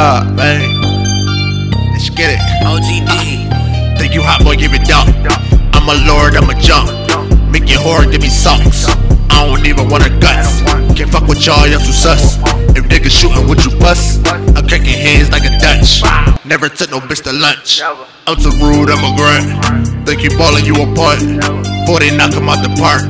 up, man. Let's get it. OGD. Uh, ah, think you hot, boy, give it up. I'm a lord, I'm a junk. Make it hard, give me socks. I don't even want a guts. Can't fuck with y'all, y'all too sus. If niggas shootin', would you bust? I'm kicking hands like a Dutch. Never took no bitch to lunch. I'm too rude, I'm a grunt. Think you ballin', you a punt. 40 knock him out the park.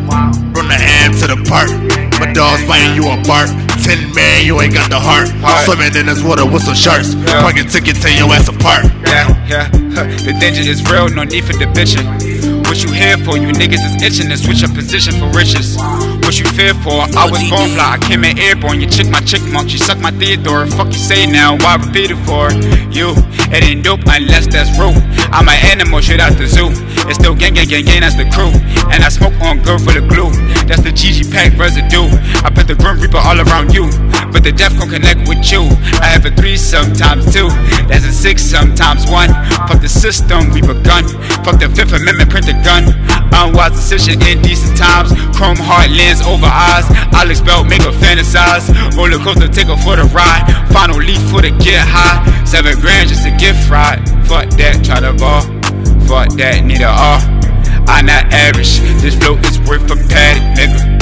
From the end to the park. My dog's biting you apart. Man, you ain't got the heart. Heart. Swimming in this water with some sharks. Yeah. Parking ticket, tear your ass apart. Yeah, yeah. The danger is real, no need for the bitching. What you here for? You niggas is itching to switch up position for riches. What you fear for? I was born fly, I came in airborne. You chick my chick monk, she suck my Theodore. Fuck you say now, why repeat it for? You, it ain't dope unless that's rude. I'm an animal shit out the zoo. It's still gang, gang, gang, gang, that's the crew. And I smoke on good for the glue. That's the GG pack residue. I put the Grim Reaper all around you. But the death gon' connect with you. I have a three sometimes two. Six sometimes one. Fuck the system we begun. Fuck the Fifth Amendment, print the gun. Unwise decision in decent times. Chrome heart lens over eyes. Alex belt make her fantasize. Roller coaster take her for the ride. Final leaf for the get high. Seven grand just to get fried. Fuck that, try to ball. Fuck that, need a R. I not average. This flow is worth a paddock, nigga.